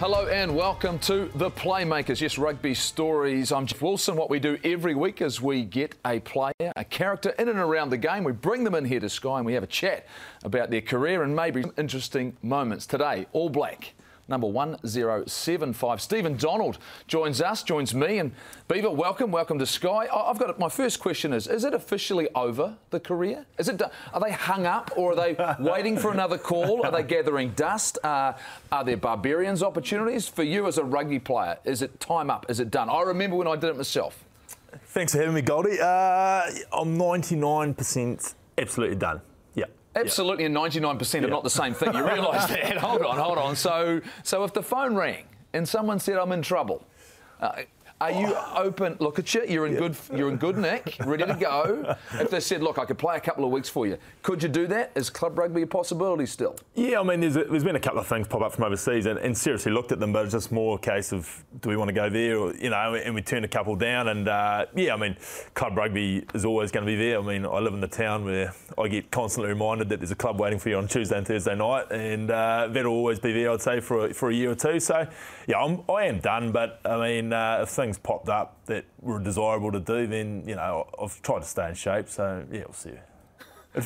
Hello and welcome to the Playmakers. Yes, rugby stories. I'm Jeff Wilson. What we do every week is we get a player, a character in and around the game. We bring them in here to Sky and we have a chat about their career and maybe interesting moments. Today, All Black number 1075. Stephen Donald joins us, joins me. And Beaver, welcome, welcome to Sky. I've got my first question is Is it officially over the career? Is it? Are they hung up or are they waiting for another call? Are they gathering dust? Uh, are there barbarians opportunities for you as a rugby player? Is it time up? Is it done? I remember when I did it myself. Thanks for having me, Goldie. Uh, I'm 99% absolutely done. Absolutely, and 99% are not the same thing. You realise that. hold on, hold on. So, so if the phone rang and someone said, I'm in trouble, uh, are you open? Look at you. You're in good. You're in good nick, ready to go. If they said, "Look, I could play a couple of weeks for you," could you do that? Is club rugby a possibility still? Yeah, I mean, there's, a, there's been a couple of things pop up from overseas, and, and, seriously looked at them, but it's just more a case of do we want to go there, or you know, and we turned a couple down, and uh, yeah, I mean, club rugby is always going to be there. I mean, I live in the town where I get constantly reminded that there's a club waiting for you on Tuesday and Thursday night, and uh, that'll always be there, I'd say, for a, for a year or two. So, yeah, I'm, I am done, but I mean, uh, if things things popped up that were desirable to do, then you know I've tried to stay in shape. So yeah, we'll see.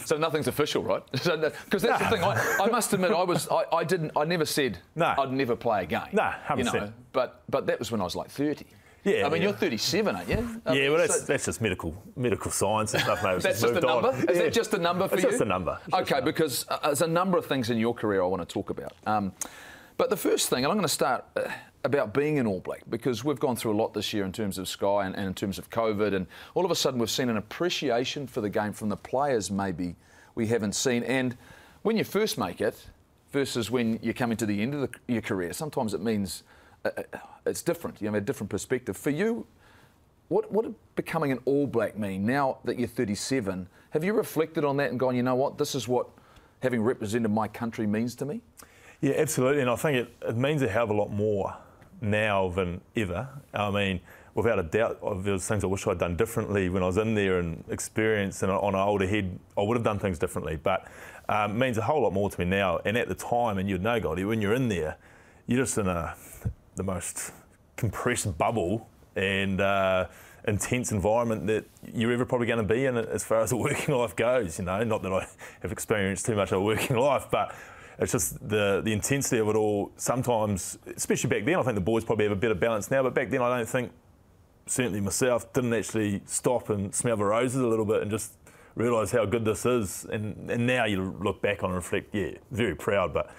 So nothing's official, right? Because that's no. the thing. I, I, must admit, I was, I, I, didn't, I never said no. I'd never play again. No, hundred you know, But but that was when I was like thirty. Yeah, I mean yeah. you're 37, aren't you? I yeah, well that's, so, that's just medical medical science and stuff. Mate. that's just a number. On. Is yeah. that just a number for you? it's you? Just a number. It's okay, a number. because uh, there's a number of things in your career I want to talk about. Um, but the first thing, and I'm going to start uh, about being an All Black because we've gone through a lot this year in terms of Sky and, and, in terms of COVID, and all of a sudden we've seen an appreciation for the game from the players maybe we haven't seen. And when you first make it versus when you're coming to the end of the, your career, sometimes it means uh, uh it's different. You have a different perspective. For you, what, what did becoming an All Black mean now that you're 37? Have you reflected on that and gone, you know what, this is what having represented my country means to me? Yeah, absolutely. And I think it, it means a hell of a lot more now than ever. I mean, without a doubt, there's things I wish I'd done differently when I was in there and experienced and on an older head, I would have done things differently. But um, means a whole lot more to me now. And at the time, and you'd know, Goldie, when you're in there, you're just in a the most compressed bubble and uh, intense environment that you're ever probably going to be in as far as a working life goes. You know, not that I have experienced too much of a working life, but it's just the the intensity of it all. Sometimes, especially back then, I think the boys probably have a better balance now. But back then, I don't think, certainly myself, didn't actually stop and smell the roses a little bit and just realise how good this is. And and now you look back on and reflect, yeah, very proud, but.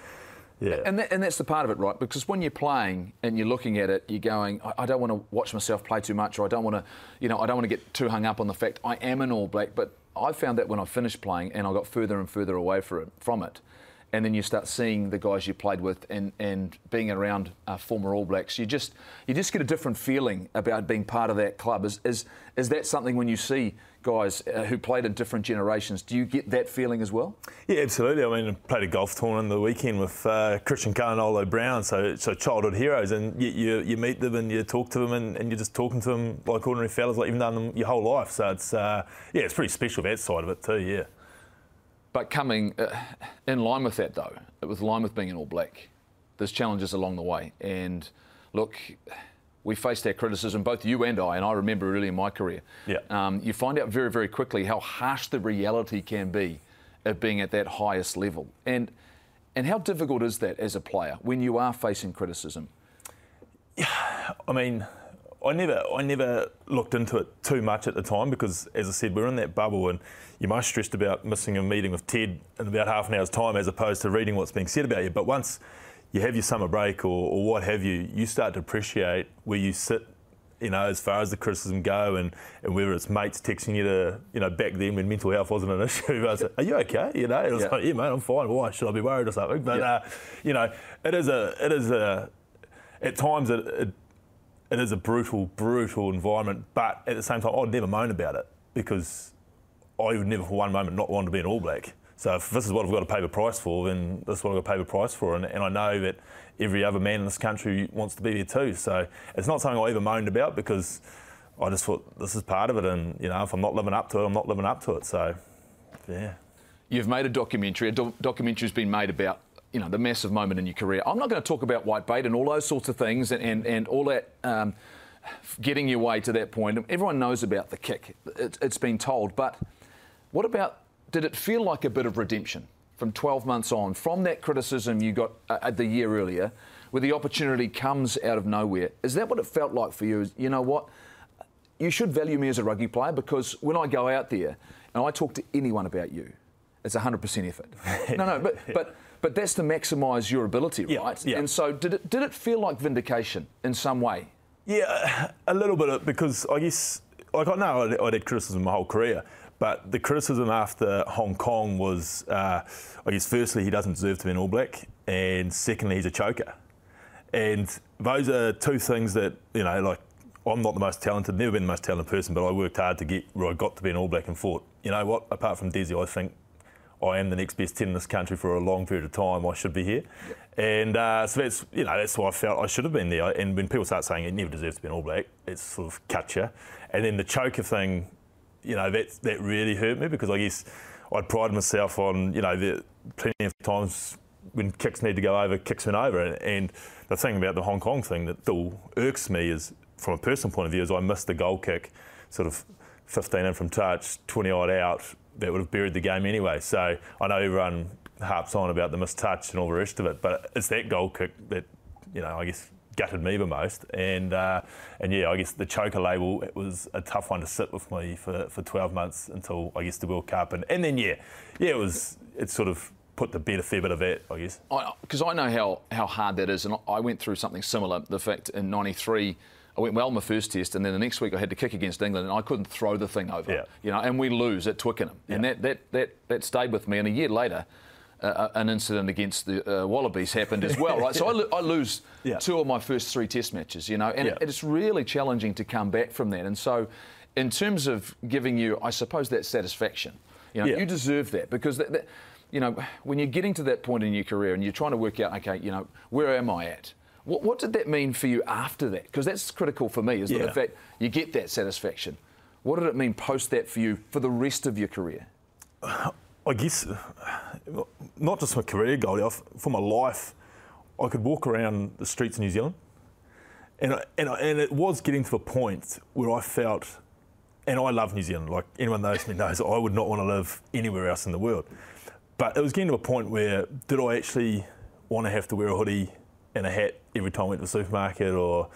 Yeah. And, that, and that's the part of it, right? Because when you're playing and you're looking at it, you're going, I, I don't want to watch myself play too much, or I don't want to, you know, I don't want to get too hung up on the fact I am an All Black. But I found that when I finished playing and I got further and further away from it, and then you start seeing the guys you played with and, and being around uh, former All Blacks, you just you just get a different feeling about being part of that club. Is is, is that something when you see guys uh, who played in different generations? Do you get that feeling as well? Yeah, absolutely. I mean, I played a golf tournament the weekend with uh, Christian Olo Brown, so so childhood heroes, and you, you, you, meet them and you talk to them and, and, you're just talking to them like ordinary fellas, like you've known them your whole life. So it's uh, yeah, it's pretty special that side of it too. Yeah. But coming uh, in line with that, though, it with line with being an All Black, there's challenges along the way. And look, we faced our criticism, both you and I, and I remember early in my career. Yeah. Um, you find out very, very quickly how harsh the reality can be of being at that highest level. And and how difficult is that as a player when you are facing criticism? Yeah, I mean, I never, I never looked into it too much at the time because, as I said, we're in that bubble, and you're most stressed about missing a meeting with Ted in about half an hour's time, as opposed to reading what's being said about you. But once you have your summer break or, or what have you, you start to appreciate where you sit. You know, as far as the criticism go, and, and whether it's mates texting you to, you know, back then when mental health wasn't an issue, I was like, "Are you okay?" You know, and I was yeah. like, "Yeah, mate, I'm fine. Why should I be worried or something?" But yeah. uh, you know, it is a, it is a, at times it, it it is a brutal, brutal environment. But at the same time, I'd never moan about it because I would never for one moment not want to be an All Black. So if this is what I've got to pay the price for, then this is what I've got to pay the price for. And, and I know that every other man in this country wants to be there too. So it's not something I ever moaned about because I just thought this is part of it. And, you know, if I'm not living up to it, I'm not living up to it. So, yeah. You've made a documentary. A do- documentary's been made about you know, the massive moment in your career. I'm not going to talk about white bait and all those sorts of things and, and, and all that um, getting your way to that point. Everyone knows about the kick. It, it's been told. But what about, did it feel like a bit of redemption from 12 months on, from that criticism you got uh, the year earlier, where the opportunity comes out of nowhere? Is that what it felt like for you? You know what? You should value me as a rugby player because when I go out there and I talk to anyone about you, it's 100% effort. no, no, but, but, but that's to maximise your ability, Yeah, right? yeah. And so did it, did it feel like vindication in some way? Yeah, a little bit because I guess like I know I'd, had criticism my whole career, but the criticism after Hong Kong was, uh, I guess, firstly he doesn't deserve to be an All Black, and secondly he's a choker, and those are two things that you know like. I'm not the most talented, never been the most talented person, but I worked hard to get where I got to be an All Black and fought. You know what? Apart from DC, I think I am the next best 10 in this country for a long period of time. I should be here. And uh, so that's, you know, that's why I felt I should have been there. And when people start saying it never deserves to be an All Black, it's sort of cut you. And then the choker thing, you know, that, that really hurt me because I guess I'd pride myself on, you know, the, plenty of times when kicks need to go over, kicks went over. And, and the thing about the Hong Kong thing that still irks me is, from a personal point of view, is I missed the goal kick, sort of 15 in from touch, 20 odd out, that would have buried the game anyway. So I know everyone harps on about the missed touch and all the rest of it, but it's that goal kick that, you know, I guess gutted me the most. And uh, and yeah, I guess the choker label it was a tough one to sit with me for, for 12 months until I guess the World Cup, and, and then yeah, yeah, it was it sort of put the bed a fair bit of that, I guess. Because I, know how, how hard that is, and I went through something similar. The fact in '93. I went well in my first test, and then the next week I had to kick against England, and I couldn't throw the thing over. Yeah. You know, and we lose at Twickenham, and that, that, that, that stayed with me. And a year later, uh, an incident against the uh, Wallabies happened as well, right? So I, lo- I lose Yeah. two of my first three test matches, you know, and Yeah. it's really challenging to come back from that. And so, in terms of giving you, I suppose, that satisfaction, you know, Yeah. you deserve that because that, that, you know, when you're getting to that point in your career and you're trying to work out, okay, you know, where am I at? What, what did that mean for you after that? Because that's critical for me, is that Yeah. the fact you get that satisfaction. What did it mean post that for you for the rest of your career? I guess not just my career goal, for my life, I could walk around the streets of New Zealand, and I, and I, and it was getting to a point where I felt, and I love New Zealand. Like anyone knows me knows, I would not want to live anywhere else in the world. But it was getting to a point where did I actually want to have to wear a hoodie and a hat every time I went to the supermarket, or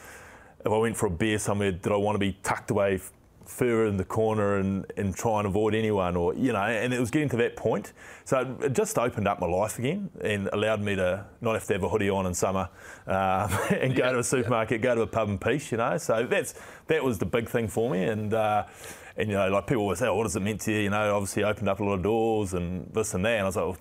if I went for a beer somewhere, did I want to be tucked away f- further in the corner and, and try and avoid anyone, or you know? And it was getting to that point, so it- just opened up my life again and allowed me to not have to have a hoodie on in summer um, and go Yeah, to a supermarket, go to a pub and peace, you know. So that's that was the big thing for me, and. Uh, and you know, like people always say, oh, what does it mean to you? You know, obviously opened up a lot of doors and this and that. And I was like, well,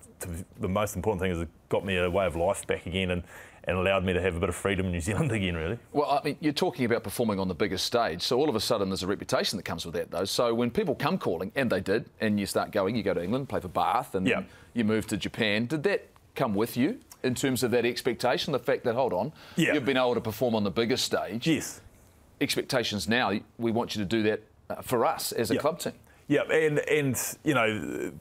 the most important thing is it got me a way of life back again and, and allowed me to have a bit of freedom in New Zealand again, really. Well, I mean, you're talking about performing on the biggest stage, so all of a sudden there's a reputation that comes with that, though. So when people come calling, and they did, and you start going, you go to England, play for Bath, and Yeah. you move to Japan. Did that come with you in terms of that expectation? The fact that, hold on, Yeah. you've been able to perform on the biggest stage. Yes. Expectations now, we want you to do that uh, for us as a Yeah. club team. Yeah, and and you know,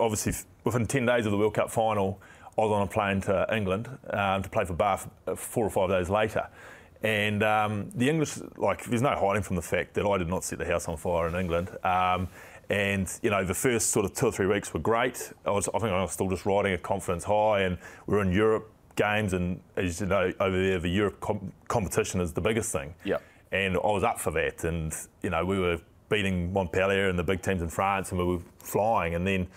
obviously within ten days of the World Cup final, I was on a plane to England um, to play for Bath four or five days later. And um, the English, like, there's no hiding from the fact that I did not set the house on fire in England. Um, and you know, the first sort of two or three weeks were great. I was, I think, I was still just riding a confidence high, and we were in Europe games, and as you know, over there, the Europe com- competition is the biggest thing Yeah. and I was up for that. And you know, we were beating Montpellier and the big teams in France, and we were flying. And then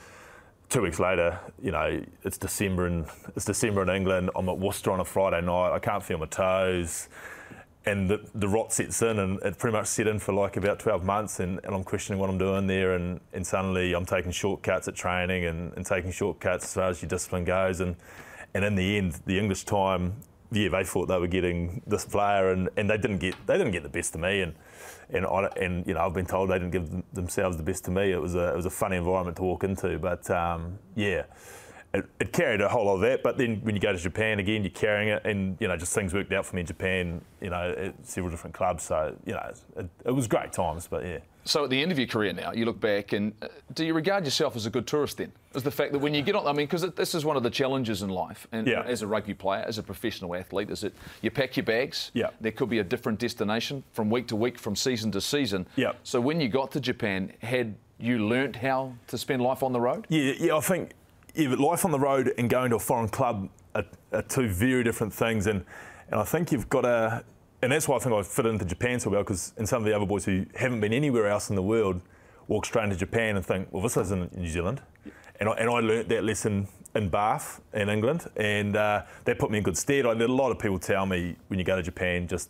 two weeks later, you know, it's December and it's December in England. I'm at Worcester on a Friday night. I can't feel my toes. And the, the rot sets in, and it pretty much set in for like about 12 months. And, and I'm questioning what I'm doing there. And, and suddenly I'm taking shortcuts at training and, and taking shortcuts as far as your discipline goes. And, and in the end, the English time, yeah, they thought they were getting this player, and, and they didn't get they didn't get the best of me, and and I, and you know I've been told they didn't give them- themselves the best to me. It was a it was a funny environment to walk into, but um, yeah, it, it, carried a whole lot of that. But then when you go to Japan again, you're carrying it, and you know just things worked out for me in Japan. You know, at several different clubs. So you know, it, it was great times. But yeah. So at the end of your career now, you look back and uh, do you regard yourself as a good tourist then? Is the fact that when you get on, I mean, because this is one of the challenges in life, and yeah. as a rugby player, as a professional athlete, is that you pack your bags. Yeah. There could be a different destination from week to week, from season to season. Yeah. So when you got to Japan, had you learnt how to spend life on the road? Yeah, yeah. I think yeah, life on the road and going to a foreign club are, are two very different things, and and I think you've got to and that's why I think I fit into Japan so well because in some of the other boys who haven't been anywhere else in the world walk straight into Japan and think, well, this isn't New Zealand. And I, and I learnt that lesson in Bath in England, and uh, that put me in good stead. I had a lot of people tell me when you go to Japan, just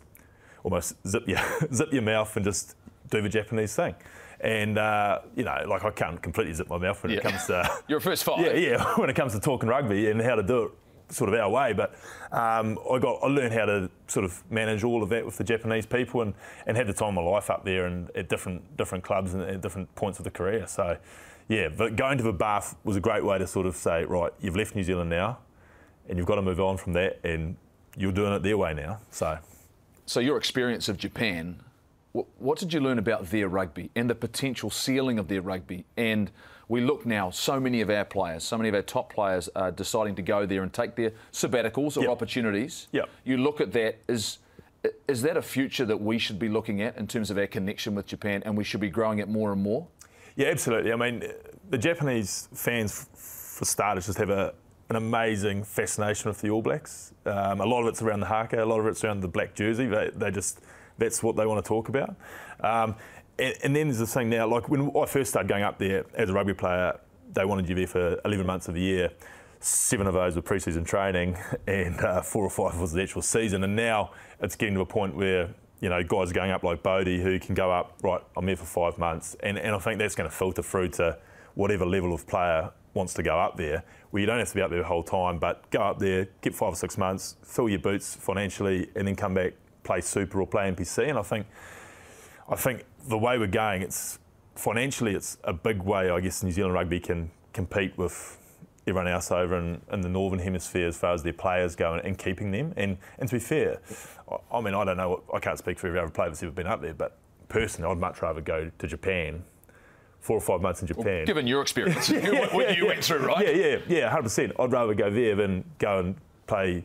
almost zip your zip your mouth and just do the Japanese thing. And uh, you know, like I can't completely zip my mouth when yeah. it comes to your first fight. Yeah, yeah. When it comes to talking rugby and how to do it sort of our way. But um, I got I learned how to sort of manage all of that with the Japanese people and, and had the time of my life up there and at different different clubs and at different points of the career. So yeah, but going to the Bath was a great way to sort of say, right, you've left New Zealand now, and you've got to move on from that, and you're doing it their way now. So. So your experience of Japan, what did you learn about their rugby and the potential ceiling of their rugby and we look now, so many of our players, so many of our top players are deciding to go there and take their sabbaticals or yep. opportunities. Yep. You look at that, is, is that a future that we should be looking at in terms of our connection with Japan and we should be growing it more and more? Yeah, absolutely. I mean, the Japanese fans, for starters, just have a, an amazing fascination with the All Blacks. Um, a lot of it's around the haka, a lot of it's around the black jersey. They, they just that's what they want to talk about. Um, and, and, then there's this thing now, like when I first started going up there as a rugby player, they wanted you there for 11 months of the year. Seven of those were pre-season training, and uh, four or five was the actual season. And now it's getting to a point where you know guys are going up like Bodie who can go up. Right, I'm here for five months, and and I think that's going to filter through to whatever level of player wants to go up there. Where you don't have to be up there the whole time, but go up there, get five or six months, fill your boots financially, and then come back, play Super or play NPC. And I think I think the way we're going, it's financially, it's a big way. I guess New Zealand rugby can compete with everyone else over in, in, the northern hemisphere as far as their players go and, and keeping them. And, and to be fair, I, I, mean, I don't know. I can't speak for every other player that's ever been up there, but personally, I'd much rather go to Japan. Four or five months in Japan. Well, given your experience, yeah, what, you yeah, went through, right? Yeah, yeah, yeah, hundred percent. I'd rather go there than go and play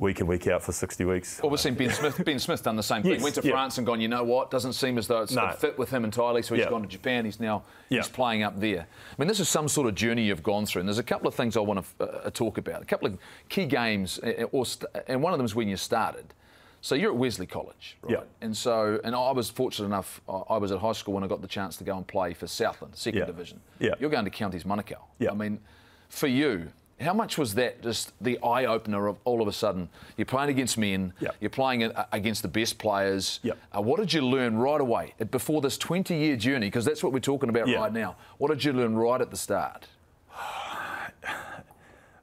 week in week out for 60 weeks. Well, we've seen Ben Smith. Ben Smith done the same thing. Yes, Went to yeah. France and gone. You know what? Doesn't seem as though it's no. fit with him entirely. So he's yeah. gone to Japan. He's now yeah. he's playing up there. I mean, this is some sort of journey you've gone through. And there's a couple of things I want to uh, talk about. A couple of key games, uh, uh, or st- and one of them is when you started. So you're at Wesley College, right? Yeah. And so, and I was fortunate enough. I was at high school when I got the chance to go and play for Southland, second yeah. division. Yeah. You're going to Counties Manukau. Yeah. I mean, for you, how much was that just the eye opener of all of a sudden you're playing against men, yep. you're playing against the best players? Yep. Uh, what did you learn right away before this 20 year journey? Because that's what we're talking about yep. right now. What did you learn right at the start?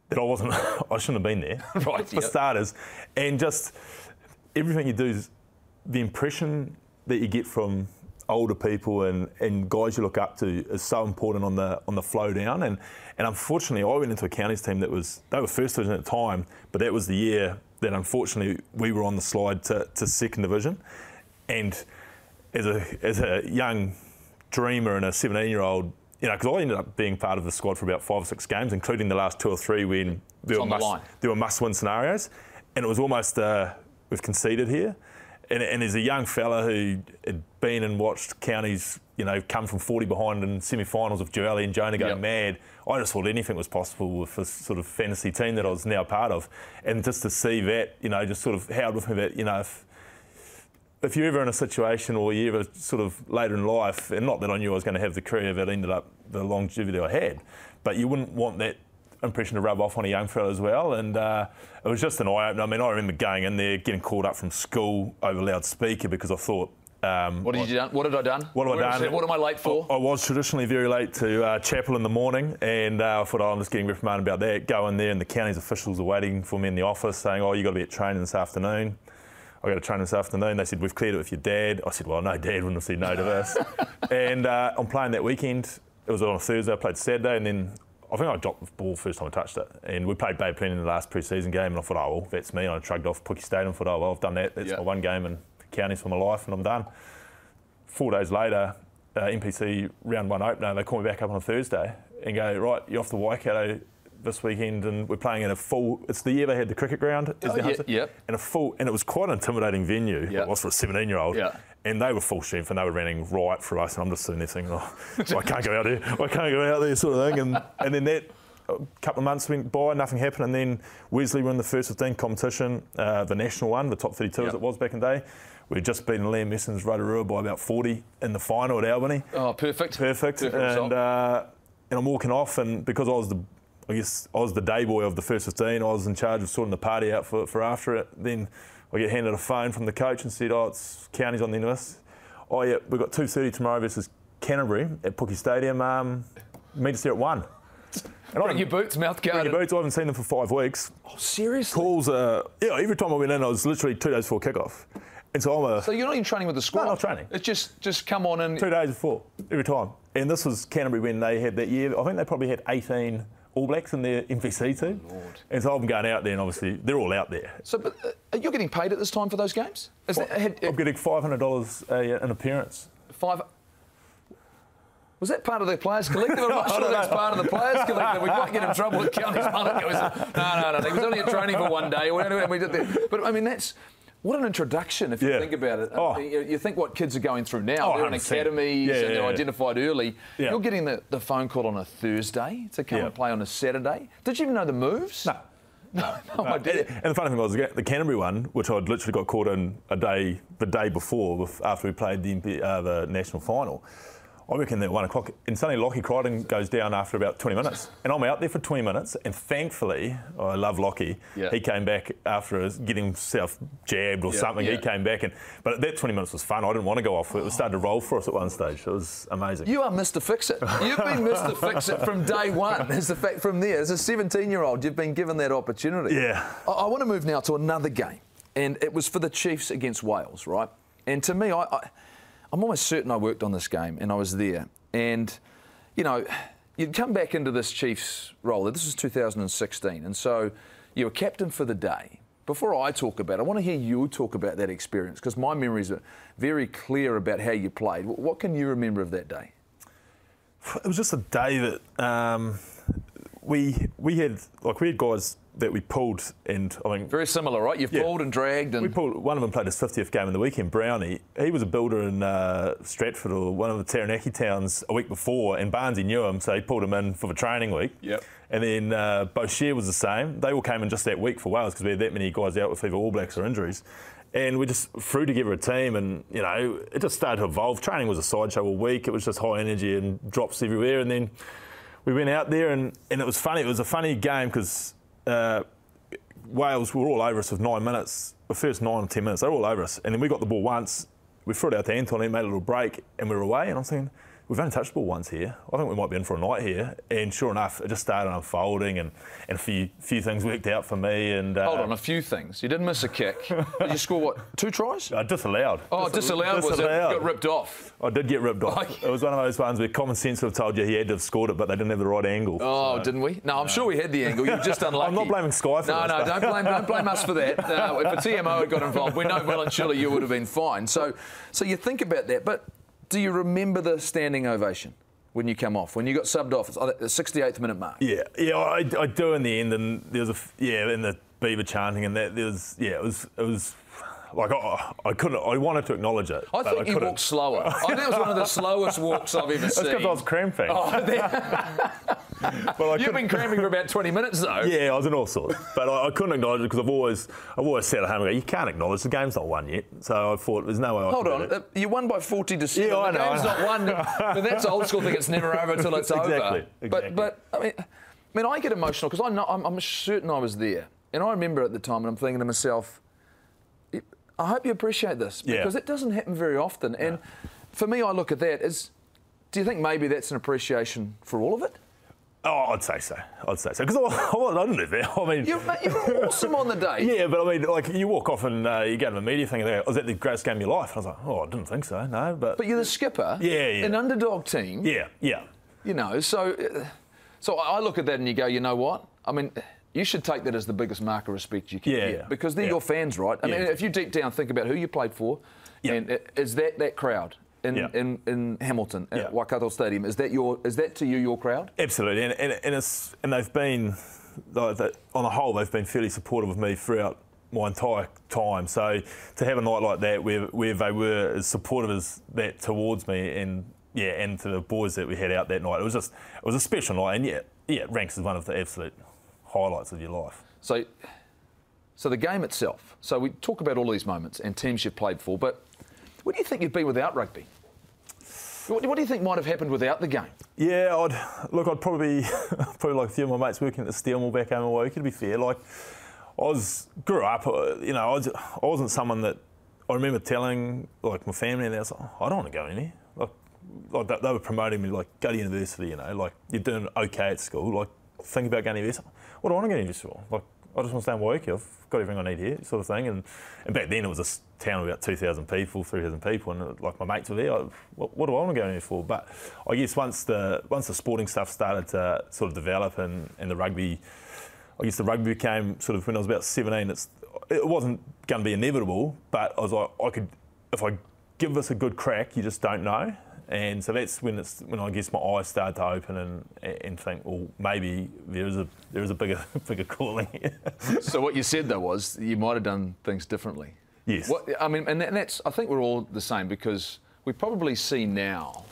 that I wasn't, I shouldn't have been there. right. For starters. And just everything you do is the impression that you get from older people and, and guys you look up to is so important on the on the flow down. And and unfortunately, I went into a counties team that was they were first division at the time, but that was the year that unfortunately we were on the slide to, to second division. And as a as a young dreamer and a 17 year old. You know, because I ended up being part of the squad for about five or six games, including the last two or three when there, were the must, there were must-win scenarios, and it was almost uh, we've conceded here and, and as a young fella who had been and watched counties, you know, come from 40 behind in semi-finals of Joeli and Jonah going yep. mad, I just thought anything was possible with this sort of fantasy team that I was now part of, and just to see that, you know, just sort of held with me that, you know, if, if you're ever in a situation or you're ever sort of later in life, and not that I knew I was going to have the career that ended up the longevity I had, but you wouldn't want that impression to rub off on a young fellow as well. And uh, it was just an eye opener. I mean, I remember going in there, getting called up from school over a loudspeaker because I thought. Um, what did you done? What had I done? What have I done? What am I late for? I, I was traditionally very late to uh, chapel in the morning, and uh, I thought, oh, I'm just getting reprimanded about that. Go in there, and the county's officials are waiting for me in the office, saying, "Oh, you got to be at training this afternoon." I got to train this afternoon. They said, We've cleared it with your dad. I said, Well, no, dad wouldn't have said no to this. and uh, I'm playing that weekend. It was on a Thursday. I played Saturday, and then I think I dropped the ball first time I touched it. And we played Bay Plenty in the last pre-season game, and I thought, oh well, that's me. And I shrugged off Pookie Stadium. And thought, oh well, I've done that. That's my one game in the counties for my life, and I'm done. Four days later, uh, NPC round one opener, they call me back up on a Thursday and go, right, you're off the Waikato this weekend, and we're playing in a full. It's the year they had the cricket ground. Is Oh, yeah, yep. And a full, and it was quite an intimidating venue. Yeah. It was for a 17 year old. Yeah. And they were full strength and they were running right for us. And I'm just sitting there thinking, oh, I can't go out there. I can't go out there, sort of thing. And, and then that a couple of months went by, nothing happened. And then Wesley won the first 15 competition, uh, the national one, the top 32 Yeah. as it was back in the day. We'd just beaten Liam Messam's Rotorua by about 40 in the final at Albany. Oh, perfect. Perfect. Perfect and, uh, and I'm walking off, and because I was the, I guess I was the day boy of the first 15, I was in charge of sorting the party out for, for after it. Then I get handed a phone from the coach and said, "Oh, it's counties on the end of this. Oh yeah, we've got 2:30 tomorrow versus Canterbury at Pookie Stadium. Um, meet us there at one." And Bring your boots, mouth Bring guarded. your boots. I haven't seen them for five weeks. Oh, seriously? Calls, uh, yeah. Every time I went in, I was literally two days before kickoff, and so I'm a So you're not even training with the squad? No, not training. It's just just come on and two days before every time. And this was Canterbury when they had that year. I think they probably had 18 All Blacks in their NPC team. And so I'm going out there, and obviously they're all out there. So, but uh, you're getting paid at this time for those games? Is that, had, I'm getting $500 a, an appearance. five. Was that part of the players' collective? I'm not sure that's part of the players' collective. We might get in trouble with counting. No, no, no. He was only a training for one day. We we did that. But I mean, that's what an introduction if you Yeah. think about it. Oh. You, you think what kids are going through now. Oh, they're in academies Yeah, and yeah, they're yeah. identified early. You're getting the, the phone call on a Thursday to come and play on a Saturday. Did you even know the moves? No. No, no idea. And the funny thing was, the Canterbury one, which I'd literally got caught in a day, the day before, after we played the, uh, the national final. I reckon at one o'clock, and suddenly Lockie Crichton goes down after about 20 minutes. And I'm out there for 20 minutes, and thankfully, oh, I love Lockie, Yeah. he came back after getting himself jabbed or Yeah, something. yeah. He came back, and but that 20 minutes was fun. I didn't want to go off. It was starting to roll for us at one stage. It was amazing. You are Mr. Fix It. You've been Mr. Fix It from day one. Is the fact from there, as a 17 year old, you've been given that opportunity. Yeah. I, I want to move now to another game. And it was for the Chiefs against Wales, right? And to me, I, I, I'm almost certain I worked on this game and I was there. And, you know, you'd come back into this Chiefs role. This was 2016. And so you were captain for the day. Before I talk about it, I want to hear you talk about that experience because my memories are very clear about how you played. What can you remember of that day? it was just a day that um, we we had like we had guys that we pulled, and I mean Very similar, right? You've Yeah. pulled and dragged and We pulled, one of them played his 50th game in the weekend, Brownie. He was a builder in uh, Stratford or one of the Taranaki towns a week before, and Barnesy knew him, so he pulled him in for the training week. Yep. And then uh, Boshier was the same. They all came in just that week for Wales because we had that many guys out with either All Blacks or injuries. And we just threw together a team, and you know, it just started to evolve. Training was a sideshow all week. It was just high energy and drops everywhere. And then we went out there, and, and it was funny. It was a funny game because uh, Wales were all over us with nine minutes. The first nine or ten minutes, they were all over us. And then we got the ball once. We threw it out to Anton. He made a little break, and we were away. And I'm thinking, we've only touched the ball once here. I think we might be in for a night here. And sure enough, it just started unfolding, and, and a few few things worked out for me. And uh, hold on, a few things. You didn't miss a kick. Did you score what? Two tries? I disallowed. Oh, Dis- disallowed, was it? disallowed. Got ripped off. I did get ripped off. It was one of those ones where common sense would have told you he had to have scored it, but they didn't have the right angle. Oh, didn't we? No, I'm sure we had the angle. You're just unlucky. I'm not blaming Sky for no, this, No, but- don't blame, don't blame us for that. Uh, if a TMO had got involved, we know well and surely you would have been fine. So, so you think about that. But do you remember the standing ovation when you come off? When you got subbed off? It's oh, the 68th minute mark. Yeah, yeah, I, I do in the end, and there was a yeah, in the Beaver chanting, and that there was yeah, it was it was like I, I couldn't, I wanted to acknowledge it. I think you couldn't. walked slower. I think it was one of the slowest walks I've ever That's seen. because I was cramping. Oh, but I You've couldn't- been cramping for about 20 minutes though. Yeah, I was in all sorts, but I, I couldn't acknowledge it because I've always, I've always said at home, go, you can't acknowledge the game's not won yet. So I thought there's no way. I Hold on, uh, you won by 40 to 7. Yeah, I the know, I game's not won. but that's old school thing, it's never over until it's Exactly, over. exactly. But, but I, mean, I mean, I get emotional because I know, I'm, I'm certain I was there. And I remember at the time, and I'm thinking to myself, I hope you appreciate this Yeah. because it doesn't happen very often. And for me, I look at that as do you think maybe that's an appreciation for all of it? Oh, I'd say so. I'd say so because I, I, I didn't live there. I mean, You, were awesome on the day. Yeah, but I mean, like you walk off and uh, you go to a media thing and they go, "Was that the greatest game of your life?" And I was like, "Oh, I didn't think so. No, but, But you're the skipper. Yeah, yeah. An underdog team. yeah, yeah, You know, so uh, So I look at that and you go, you know what? I mean, you should take that as the biggest mark of respect you can Yeah, get yeah. because they're Yeah. your fans, right? I mean, if you deep down think about who you played for, Yeah. and uh, is that that crowd in Yeah. in, in Hamilton at Yeah. Waikato Stadium? Is that your is that to you your crowd? Absolutely, and, and, and it's and they've been on the whole they've been fairly supportive of me throughout my entire time. So to have a night like that where where they were as supportive as that towards me, and yeah, and to the boys that we had out that night, it was just it was a special night, and yeah, yeah, it ranks as one of the absolute highlights of your life. So, so the game itself. So we talk about all these moments and teams you've played for, but what do you think you'd be without rugby? What, do you think might have happened without the game? Yeah, I'd look. I'd probably probably like a few of my mates working at the steel mill back home in Waiuku. To be fair, like I was grew up. uh, You know, I, was, I wasn't someone that I remember telling like my family, and they was like, "Oh, I don't want to go in here. Like, like they, they were promoting me like go to university. You know, like you're doing okay at school. Like think about going to university. What do I want to university for? Like I just want to stay in Waiuku. I've got everything I need here, sort of thing. And and back then it was a town of about 2,000 people, 3,000 people, and like my mates were there. I, what, what do I want to go in here for? But I guess once the once the sporting stuff started to sort of develop and, and the rugby, I guess the rugby became sort of when I was about 17. It's it wasn't going to be inevitable, but I was like I could if I give this a good crack, you just don't know. And so that's when it's when I guess my eyes start to open and and think, well, maybe there is a there is a bigger bigger calling. So what you said though was you might have done things differently. Yes. What, I mean, and that's I think we're all the same because we probably see now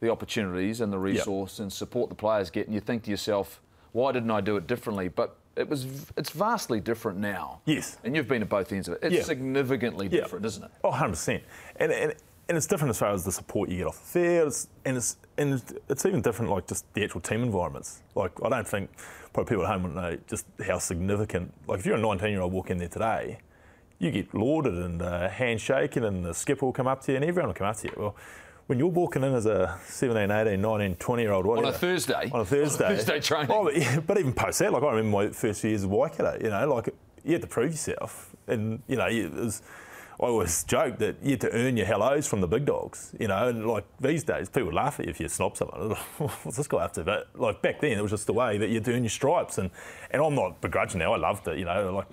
the opportunities and the resource and support the players get, and you think to yourself, why didn't I do it differently? But it was it's vastly different now. Yes. And you've been at both ends of it. It's Yeah. significantly Yeah. different, isn't it? Oh, 100%. And, and, and it's different as far as the support you get off the field. It's, and, it's, and it's- even different, like just the actual team environments. Like, I don't think probably people at home wouldn't know just how significant. Like, if you're a 19 year old walk in there today, you get lauded and uh, handshaken, and the skipper will come up to you, and everyone will come up to you. Well, when you're walking in as a 17, 18, 19, 20 year old, On a Thursday. on a Thursday. On a Thursday training. Oh, but, yeah, but even post that, like I remember my first few years of Waikato, you know, like you had to prove yourself. And, you know, it was, I always joke that you had to earn your hellos from the big dogs, you know, and like these days people laugh at you if you snob someone. What's this guy up to? But like back then it was just the way that you had to earn your stripes. And, and I'm not begrudging now, I loved it, you know, like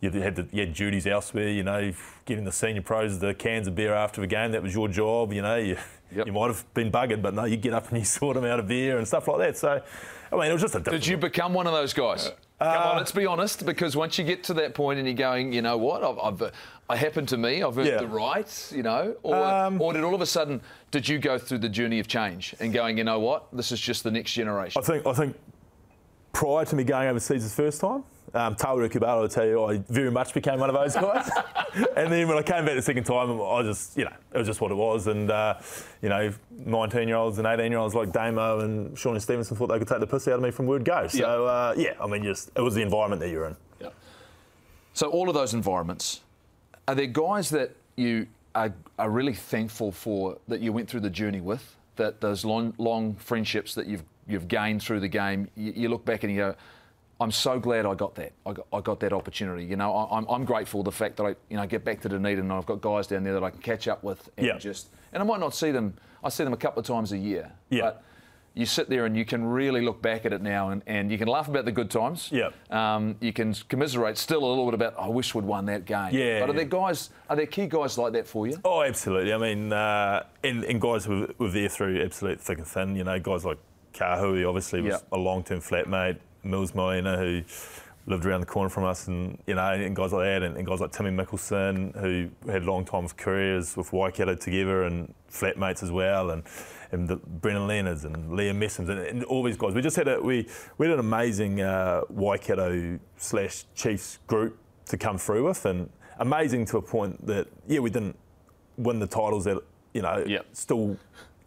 you had, the, you had duties elsewhere, you know, getting the senior pros the cans of beer after the game, that was your job, you know. You, Yep. you might have been buggered, but no, you get up and you sort them out of beer and stuff like that. So, I mean, it was just a. Did you become one of those guys? Come on, let's be honest, because once you get to that point and you're going, you know what, I've, I've uh, I happened to me, I've earned Yeah. the right, you know, or, Um, or did all of a sudden did you go through the journey of change and going, you know what, this is just the next generation? I think I think prior to me going overseas the first time, um, Tawera Kerr-Barlow will tell you I very much became one of those guys. and then when I came back the second time, I just you know it was just what it was. And uh, you know, 19 year olds and 18 year olds like Damo and Shawnee Stevenson thought they could take the piss out of me from word go. So uh, yeah, I mean, just it was the environment that you're in. Yeah. So all of those environments, are there guys that you are, are really thankful for that you went through the journey with? That those long, long friendships that you've you've gained through the game, you, you look back and you go, I'm so glad I got that. I got, I got that opportunity. You know, I, I'm, I'm grateful the fact that I you know get back to Dunedin and I've got guys down there that I can catch up with and Yeah. just and I might not see them. I see them a couple of times a year. Yeah. But you sit there and you can really look back at it now and, and you can laugh about the good times. Yeah. Um, you can commiserate still a little bit about, I wish we'd won that game. Yeah, But are there guys, are there key guys like that for you? Oh, absolutely. I mean, uh, and, and guys were, were there through absolute thick and thin. You know, guys like Kahui, obviously, was Yeah. a long-term flatmate. Mils Muliaina, who lived around the corner from us, and you know, and guys like that, and, and guys like Timmy Mikkelson, who had long time of careers with Waikato together, and flatmates as well, and and the, Brendon Leonards and Liam Messams, and, and all these guys. We just had a we we had an amazing uh, Waikato slash Chiefs group to come through with, and amazing to a point that yeah, we didn't win the titles that you know Yep. still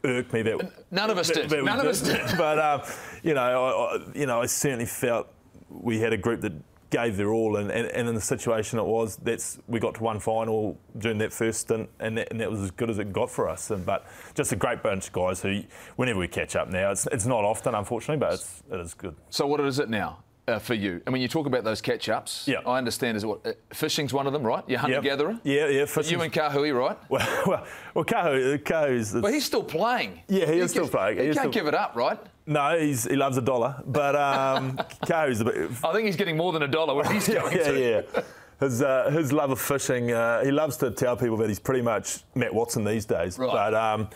irked me that None of us that- did. that None of us did. but um, you know, I, I, you know, I certainly felt we had a group that gave their all, and, and, and in the situation it was, that's we got to one final during that first stint, and that, and that was as good as it got for us. And, but just a great bunch of guys who, whenever we catch up now, it's, it's not often, unfortunately, but it's, it is good. So what is it now? Uh, for you. I mean, you talk about those catch ups. Yeah. I understand is what uh, fishing's one of them, right? You're hunter Yep. gatherer. Yeah, yeah. You fishing's- and Kahui, right? well, well, well Kahu, Kahu's. But he's still playing. Yeah, he You is still playing. He He can't still- give it up, right? no, he's, he loves a dollar, but um, Kahu's a bit. I think he's getting more than a dollar where he's yeah, going yeah, to. yeah. His, uh, his love of fishing, uh, he loves to tell people that he's pretty much Matt Watson these days. Right. But um,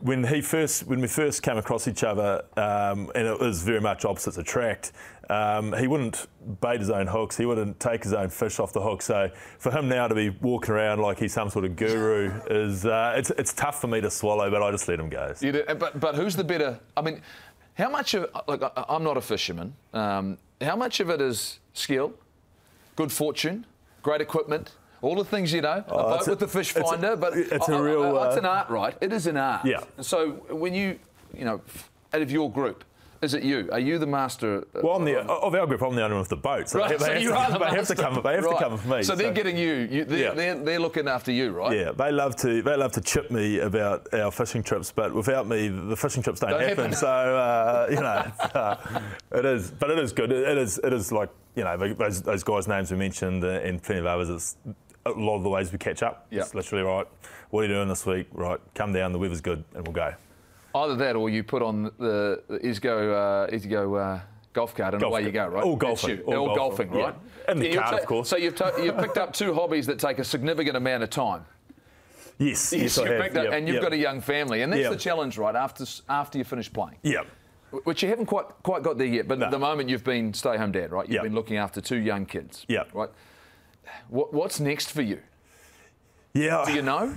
when he first, when we first came across each other, um, and it was very much opposites attract, um, he wouldn't bait his own hooks. He wouldn't take his own fish off the hook. So for him now to be walking around like he's some sort of guru is uh, it's it's tough for me to swallow. But I just let him go. You do, but but who's the better? I mean, how much of like I- I'm not a fisherman. Um, how much of it is skill, good fortune, great equipment, all the things you know, a boat a- with the fish it's a- finder? but it's a I- real, I- it's uh, an art, right? It is an art. Yeah. So when you you know out of your group, is it you? Are you the master? uh, Well, I'm the, of our group, I'm the owner of the boat. So Right, they, so they have, you to, are the they have to come. They have Right. to come for me. So they're getting you. you they're, Yeah. they're, they're looking after you, right? Yeah, they love to they love to chip me about our fishing trips, but without me, the fishing trips don't, Don't happen. happen. So uh, you know, uh, it is, but it is good. It is it is like you know those those guys' names we mentioned uh, and plenty of others. It's a lot of the ways we catch up. Yeah. It's literally right. What are you doing this week? Right, come down. The weather's good, and we'll go. Either that, or you put on the, the EZGO uh, EZGO uh, golf cart and Golf away you go, right? All golfing. you. All All golfing, golfing, yeah. right? And the you've cart, of course. So you've, you've picked up two hobbies that take a significant amount of time. Yes, yes, I you've have. up- Yep, and you've yep. got a young family, and that's Yep. the challenge, right? After after you finish playing, Yeah. which you haven't quite quite got there yet. But No. at the moment, you've been stay home dad, right? You've Yep. been looking after two young kids. Yep. Right. What, what's next for you? Yeah. Do you know?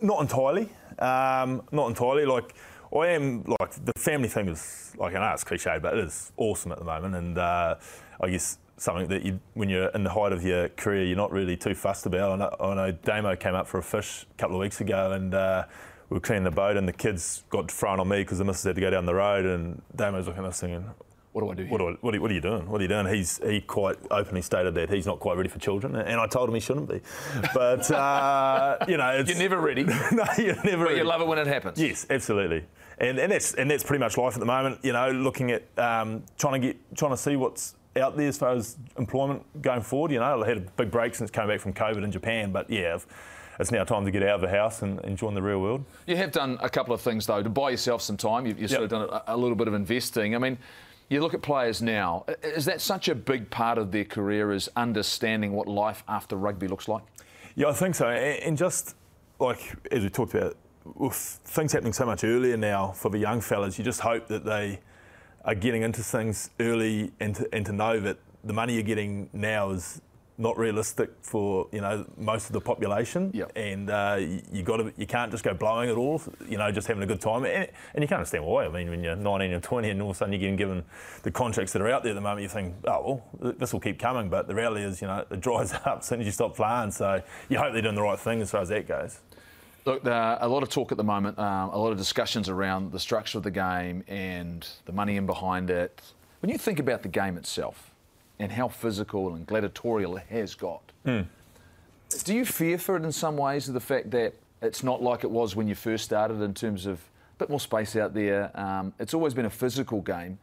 Not entirely. Um, not entirely. Like I am. Like the family thing is like I know it's cliche, but it is awesome at the moment. And uh, I guess something that you, when you're in the height of your career, you're not really too fussed about. I know, I know Damo came up for a fish a couple of weeks ago, and uh, we were cleaning the boat, and the kids got thrown on me because the missus had to go down the road, and Damo's looking at us thinking. What do I do? Here? What, do I, what, are, what are you doing? What are you doing? He's he quite openly stated that he's not quite ready for children, and I told him he shouldn't be. But uh, you know, it's, You're never ready, no, you're never. but ready. you love it when it happens. Yes, absolutely. And, and that's and that's pretty much life at the moment. You know, looking at um, trying to get trying to see what's out there as far as employment going forward. You know, I had a big break since coming back from COVID in Japan, but yeah, it's now time to get out of the house and, and join the real world. You have done a couple of things though to buy yourself some time. You've, you've sort of done a, a little bit of investing. I mean, you look at players now. Is that such a big part of their career? Is understanding what life after rugby looks like? Yeah, I think so. And, just like as we talked about, with things happening so much earlier now for the young fellas, you just hope that they are getting into things early and to, and to know that the money you're getting now is not realistic for you know most of the population. Yep. And uh, you, got to you can't just go blowing it all. You know, just having a good time. And, and you can't understand why. I mean, when you're 19 and 20, and all of a sudden you're getting given the contracts that are out there at the moment, you think, oh well, this will keep coming. But the reality is, you know, it dries up as soon as you stop playing. So you hope they're doing the right thing as far as that goes. Look, there are a lot of talk at the moment, um, a lot of discussions around the structure of the game and the money in behind it. When you think about the game itself and how physical and gladiatorial it has got, do you fear for it in some ways, of the fact that it's not like it was when you first started in terms of a bit more space out there? Um, it's always been a physical game.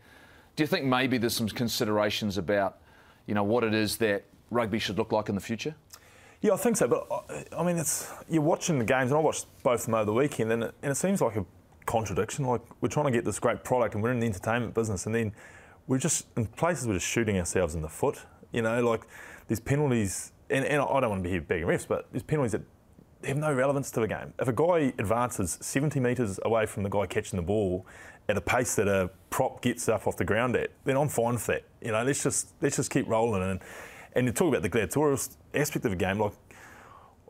Do you think maybe there's some considerations about, you know, what it is that rugby should look like in the future? Yeah, I think so. But I- I mean, it's you're watching the games, and I watched both of them over the weekend, and it, and it seems like a contradiction. Like we're trying to get this great product, and we're in the entertainment business, and then we're just in places we're just shooting ourselves in the foot. You know, like there's penalties, and, and I don't want to be here begging refs, but there's penalties that have no relevance to the game. If a guy advances 70 metres away from the guy catching the ball at a pace that a prop gets up off the ground at, then I'm fine with that. You know, let's just let's just keep rolling. And and you talk about the gladiatorial aspect of the game, like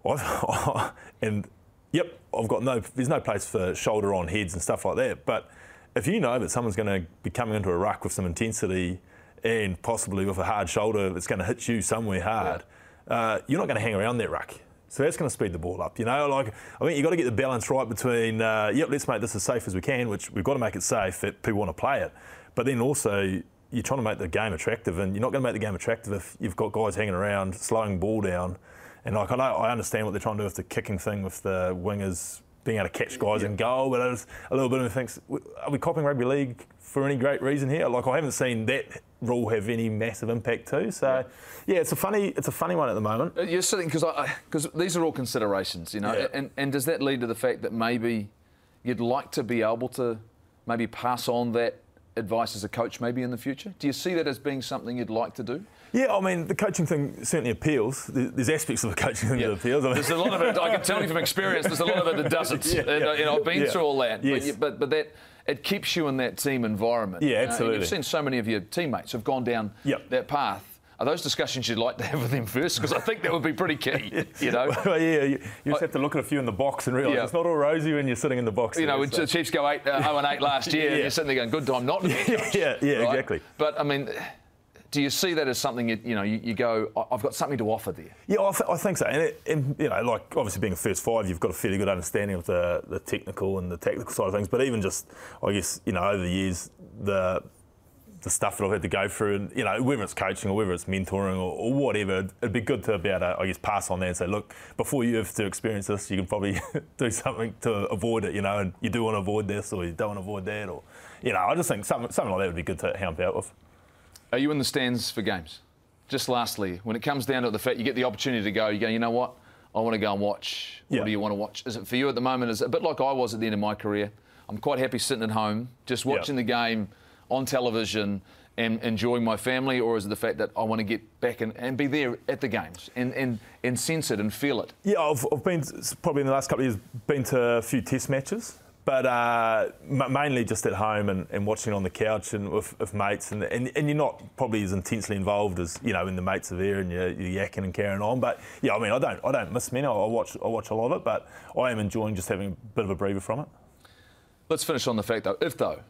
I've, and yep, I've got no, there's no place for shoulder on heads and stuff like that. But if you know that someone's going to be coming into a ruck with some intensity and possibly with a hard shoulder that's going to hit you somewhere hard, uh, you're not going to hang around that ruck. So that's going to speed the ball up. You know, like I think you've got to get the balance right between, uh, yep, let's make this as safe as we can, which we've got to make it safe that people want to play it. But then also, you're trying to make the game attractive, and you're not going to make the game attractive if you've got guys hanging around, slowing ball down. And like I know, I understand what they're trying to do with the kicking thing, with the wingers being able to catch guys in goal, but it's a little bit of thinks, are we copying rugby league for any great reason here? Like I haven't seen that rule have any massive impact too. So, yeah, it's a funny it's a funny one at the moment. Uh, You're sitting because because these are all considerations, you know, Yeah. and and does that lead to the fact that maybe you'd like to be able to maybe pass on that advice as a coach maybe in the future? Do you see that as being something you'd like to do? Yeah, I mean, the coaching thing certainly appeals. There's aspects of the coaching thing that appeals. I mean, There's a lot of it. I can tell you from experience. There's a lot of it that doesn't. Yeah, and, uh, yeah. you know, I've been Yeah. through all that. Yes. But, but but that it keeps you in that team environment. Yeah, Uh, absolutely. you've seen so many of your teammates who've gone down Yep. that path. Are those discussions you'd like to have with them first? Because I think that would be pretty key. You know. well, yeah, you, you just have to look at a few in the box and realise Yeah. it's not all rosy when you're sitting in the box. You know, there, when so- the Chiefs go eight, uh, 0 and 8 last year, and Yeah. you're sitting there going, good time not to be. Yeah, yeah, right? exactly. But, I mean, do you see that as something, you, you know, you, you go, "I- I've got something to offer there? Yeah, I, th- I think so. And, it, and, you know, like obviously being a first five, you've got a fairly good understanding of the, the technical and the tactical side of things. But even just, I guess, you know, over the years, the the stuff that I've had to go through, and you know, whether it's coaching or whether it's mentoring or, or whatever, it'd, be good to be able to, I guess, pass on that and say, look, before you have to experience this, you can probably do something to avoid it, you know, and you do want to avoid this or you don't want to avoid that, or you know, I just think something, something like that would be good to help out with. Are you in the stands for games? Just lastly, when it comes down to the fact you get the opportunity to go, you go, you know what? I want to go and watch. What Yeah. do you want to watch? Is it for you at the moment? Is it a bit like I was at the end of my career? I'm quite happy sitting at home, just watching the game on television and enjoying my family, or is it the fact that I want to get back and, and be there at the games and, and, and sense it and feel it? Yeah, I've, I've been probably in the last couple of years been to a few test matches, but uh, m- mainly just at home and, and watching on the couch and with, with mates, and, and and you're not probably as intensely involved as you know when the mates are there and you're, you're yakking and carrying on. But yeah, I mean, I don't I don't miss many. I, I watch I watch a lot of it, but I am enjoying just having a bit of a breather from it. Let's finish on the fact, though, if though,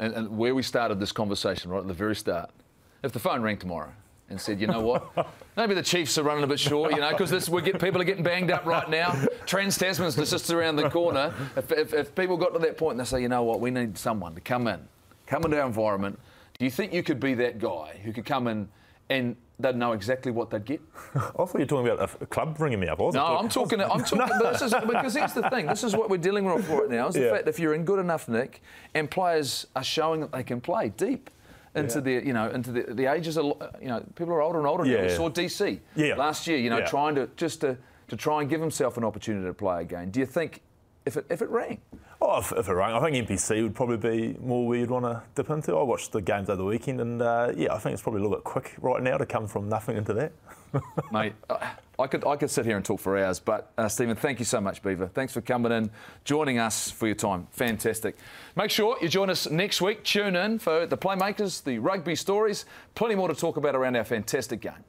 and, and where we started this conversation right at the very start, if the phone rang tomorrow and said, you know what, maybe the Chiefs are running a bit short, you know, because we get people are getting banged up right now. Trans Tasman's just around the corner. If, if, if people got to that point and they say, you know what, we need someone to come in, come into our environment, do you think you could be that guy who could come in and they'd know exactly what they'd get? I thought you were talking about a, club ringing me up. No, I'm talking. I'm talking. This is because here's the thing. This is what we're dealing with right now. Is the Yeah. fact if you're in good enough nick, and players are showing that they can play deep into Yeah. the, you know, into the, the ages. Of, you know, people are older and older. now. Yeah, We yeah. saw DC Yeah. last year. You know, trying to just to, to try and give himself an opportunity to play again. Do you think if it if it rang? Oh, if, if it rang, I think NPC would probably be more where you'd want to dip into. I watched the games over the weekend, and uh, yeah, I think it's probably a little bit quick right now to come from nothing into that. Mate, I could I could sit here and talk for hours, but uh, Stephen, thank you so much, Beaver. Thanks for coming in, joining us for your time. Fantastic. Make sure you join us next week. Tune in for the Playmakers, the rugby stories. Plenty more to talk about around our fantastic game.